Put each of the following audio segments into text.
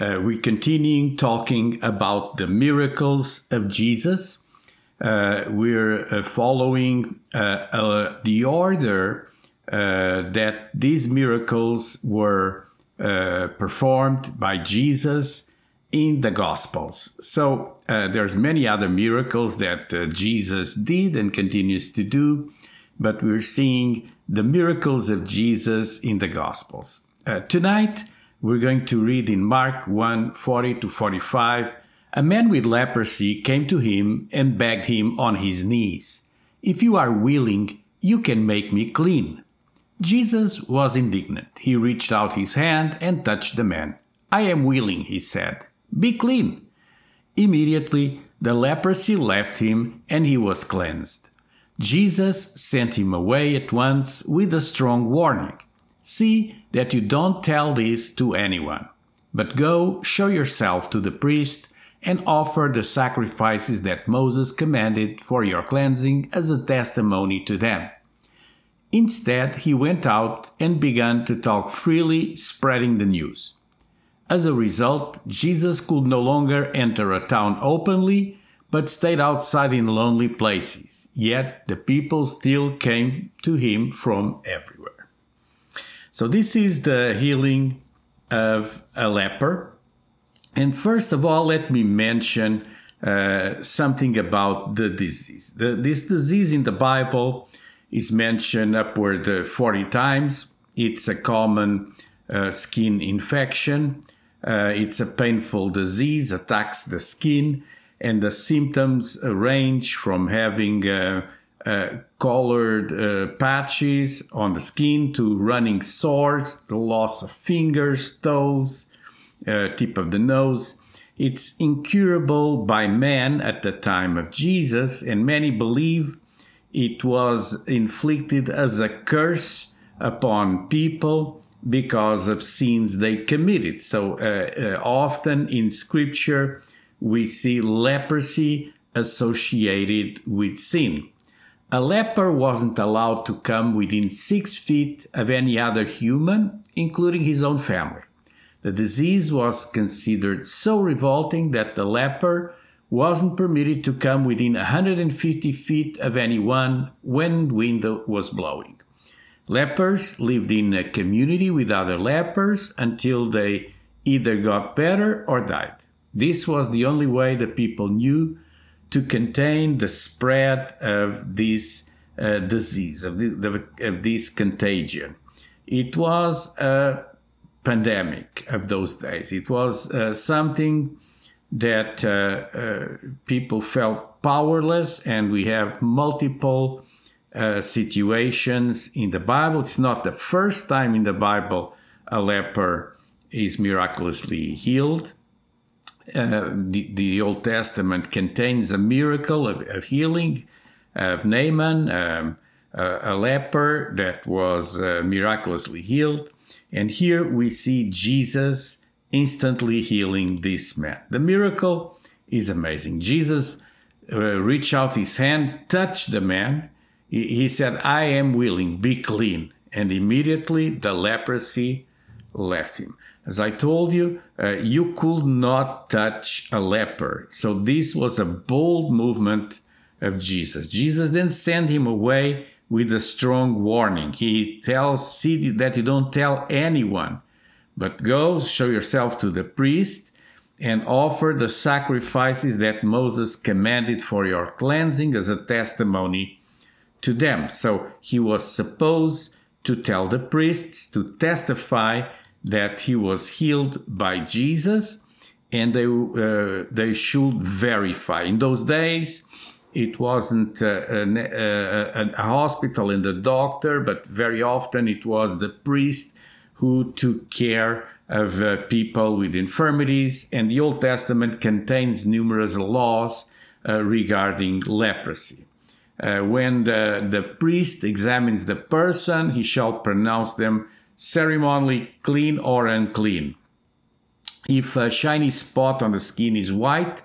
Uh, we're continuing talking about the miracles of Jesus. Uh, we're uh, following uh, uh, the order uh, that these miracles were performed by Jesus in the Gospels. So there's many other miracles that Jesus did and continues to do, but we're seeing the miracles of Jesus in the Gospels. Uh, tonight, we're going to read in Mark 1 40 to 45. A man with leprosy came to him and begged him on his knees, If you are willing, you can make me clean. Jesus was indignant. He reached out his hand and touched the man. I am willing, he said. Be clean. Immediately, the leprosy left him and he was cleansed. Jesus sent him away at once with a strong warning See that you don't tell this to anyone, but go show yourself to the priest and offer the sacrifices that Moses commanded for your cleansing as a testimony to them. Instead, he went out and began to talk freely, spreading the news. As a result, Jesus could no longer enter a town openly but stayed outside in lonely places. Yet the people still came to him from everywhere. So, this is the healing of a leper. And first of all, let me mention uh, something about the disease. The, this disease in the Bible is mentioned upward uh, 40 times. It's a common uh, skin infection. Uh, it's a painful disease, attacks the skin and the symptoms range from having uh, colored uh, patches on the skin to running sores, the loss of fingers, toes, uh, tip of the nose. It's incurable by man at the time of Jesus, and many believe it was inflicted as a curse upon people because of sins they committed. So uh, uh, often in scripture, we see leprosy associated with sin. A leper wasn't allowed to come within six feet of any other human, including his own family. The disease was considered so revolting that the leper wasn't permitted to come within 150 feet of anyone when wind was blowing. Lepers lived in a community with other lepers until they either got better or died. This was the only way the people knew to contain the spread of this uh, disease, of, the, of this contagion. It was a pandemic of those days. It was uh, something that uh, uh people felt powerless, and we have multiple uh, situations in the Bible. It's not the first time in the Bible a leper is miraculously healed. Uh, the, the Old Testament contains a miracle of, of healing of Naaman, um, a, a, leper that was uh, miraculously healed. And here we see Jesus instantly healing this man. The miracle is amazing. Jesus uh, reached out his hand, touched the man. He, he said, I am willing, be clean. And immediately the leprosy left him. As I told you, uh, you could not touch a leper. So this was a bold movement of Jesus. Jesus then sent him away with a strong warning. He tells, see that you don't tell anyone, but go show yourself to the priest and offer the sacrifices that Moses commanded for your cleansing as a testimony to them. So he was supposed to tell the priests to testify that he was healed by Jesus and they, uh, they should verify. In those days, it wasn't uh, a, a, hospital and the doctor, but very often it was the priest who took care of uh, people with infirmities, and the Old Testament contains numerous laws uh, regarding leprosy. Uh, when the, the priest examines the person, he shall pronounce them ceremonially clean or unclean. If a shiny spot on the skin is white,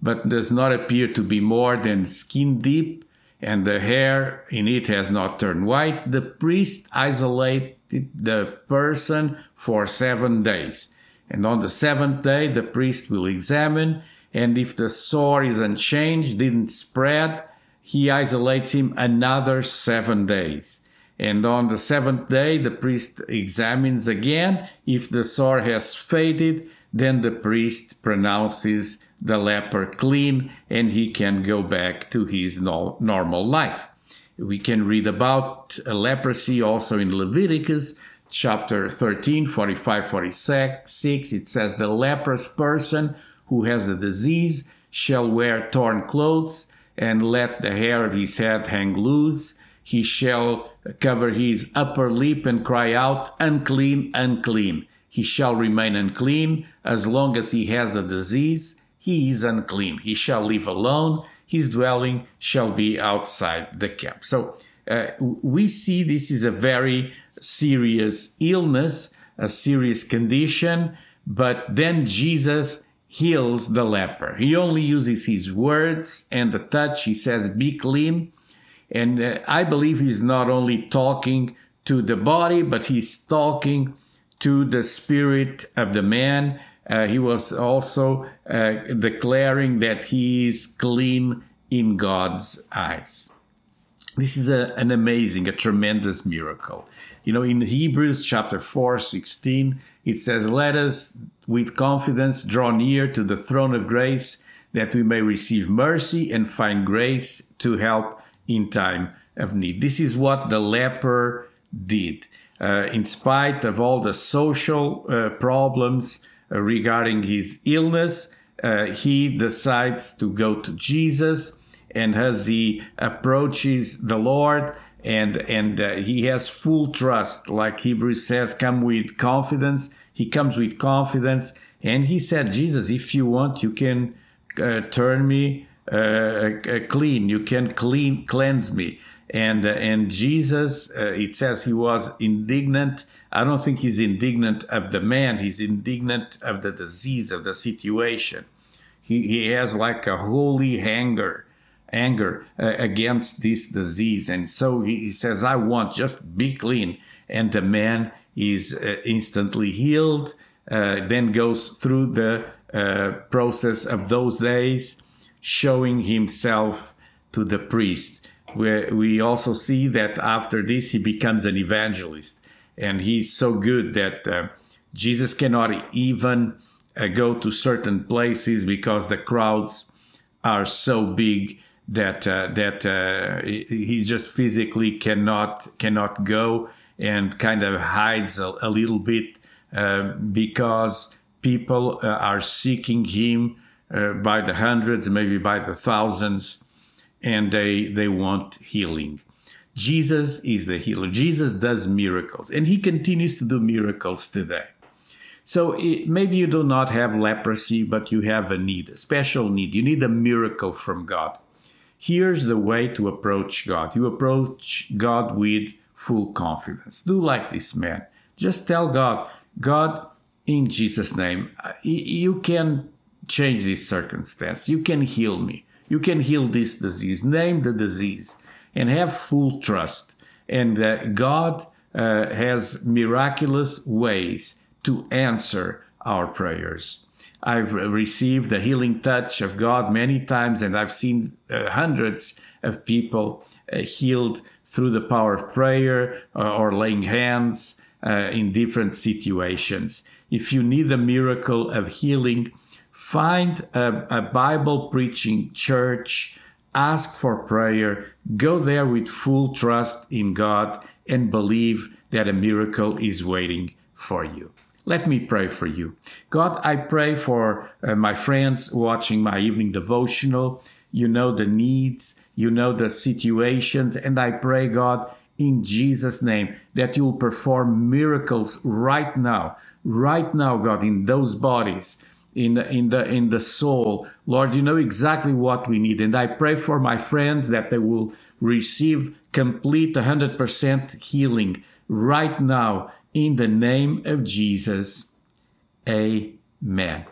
but does not appear to be more than skin deep, and the hair in it has not turned white, the priest isolated the person for seven days. And on the seventh day, the priest will examine, and if the sore is unchanged, didn't spread, he isolates him another seven days. And on the seventh day, the priest examines again. If the sore has faded, then the priest pronounces the leper clean and he can go back to his no- normal life. We can read about leprosy also in Leviticus chapter 13, 45, 46. It says, The leprous person who has the disease shall wear torn clothes and let the hair of his head hang loose. He shall cover his upper lip and cry out, Unclean, unclean. He shall remain unclean as long as he has the disease he is unclean. He shall live alone. His dwelling shall be outside the camp. So uh, we see this is a very serious illness, a serious condition, but then Jesus heals the leper. He only uses his words and the touch. He says, Be clean. And uh, I believe he's not only talking to the body, but he's talking to the spirit of the man uh, he was also uh, declaring that he is clean in God's eyes. This is a, an amazing, a tremendous miracle. You know, in Hebrews chapter 4, 16, it says, Let us with confidence draw near to the throne of grace that we may receive mercy and find grace to help in time of need. This is what the leper did. Uh, in spite of all the social uh, problems, uh, regarding his illness, uh, he decides to go to Jesus. And as he approaches the Lord, and and uh, he has full trust, like Hebrews says, come with confidence. He comes with confidence, and he said, Jesus, if you want, you can uh, turn me uh, uh clean. You can clean cleanse me. And and Jesus, it says he was indignant I don't think he's indignant of the man, he's indignant of the disease, of the situation. He, he has like a holy anger, anger uh, against this disease. And so he, says, I want, just be clean. And the man is uh, instantly healed, uh, then goes through the uh, process of those days, showing himself to the priest. Where we also see that after this, he becomes an evangelist and he's so good that uh, Jesus cannot even uh, go to certain places because the crowds are so big that uh, that uh, he just physically cannot cannot go and kind of hides a, a little bit uh, because people uh, are seeking him by the hundreds, maybe by the thousands, and they they want healing. Jesus is the healer. Jesus does miracles, and he continues to do miracles today. So it, maybe you do not have leprosy, but you have a need, a special need. You need a miracle from God. Here's the way to approach God. You approach God with full confidence. Do like this man. Just tell God, God, in Jesus' name, you can change this circumstance. You can heal me. You can heal this disease. Name the disease and have full trust. And uh, God uh, has miraculous ways to answer our prayers. I've received the healing touch of God many times, and I've seen uh, hundreds of people uh, healed through the power of prayer uh, or laying hands uh, in different situations. If you need a miracle of healing, find a, a Bible preaching church ask for prayer, go there with full trust in God, and believe that a miracle is waiting for you. Let me pray for you. God, I pray for uh, my friends watching my evening devotional. You know the needs, you know the situations, and I pray, God, in Jesus' name that you'll perform miracles right now, right now, God, in those bodies in the, in the in the soul lord you know exactly what we need and i pray for my friends that they will receive complete 100% healing right now in the name of jesus amen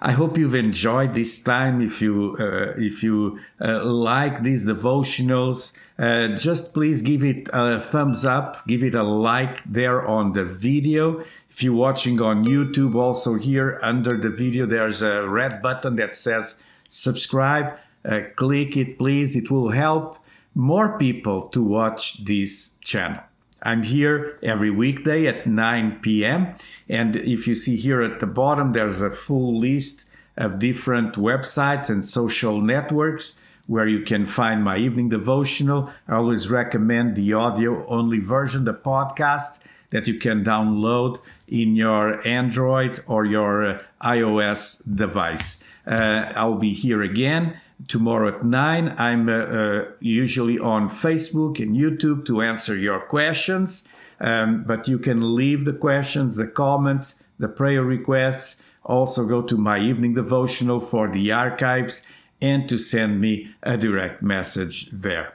I hope you've enjoyed this time. If you uh, if you uh, like these devotionals, uh, just please give it a thumbs up, give it a like there on the video. If you're watching on YouTube, also here under the video, there's a red button that says subscribe. Uh, click it, please. It will help more people to watch this channel. I'm here every weekday at 9 p.m. And if you see here at the bottom, there's a full list of different websites and social networks where you can find my evening devotional. I always recommend the audio only version, the podcast that you can download in your Android or your uh, iOS device. Uh, I'll be here again tomorrow at 9. I'm uh, uh, usually on Facebook and YouTube to answer your questions, um, but you can leave the questions, the comments, the prayer requests. Also, go to my evening devotional for the archives and to send me a direct message there.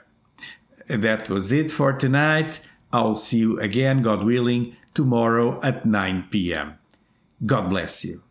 That was it for tonight. I'll see you again, God willing, tomorrow at 9 p.m. God bless you.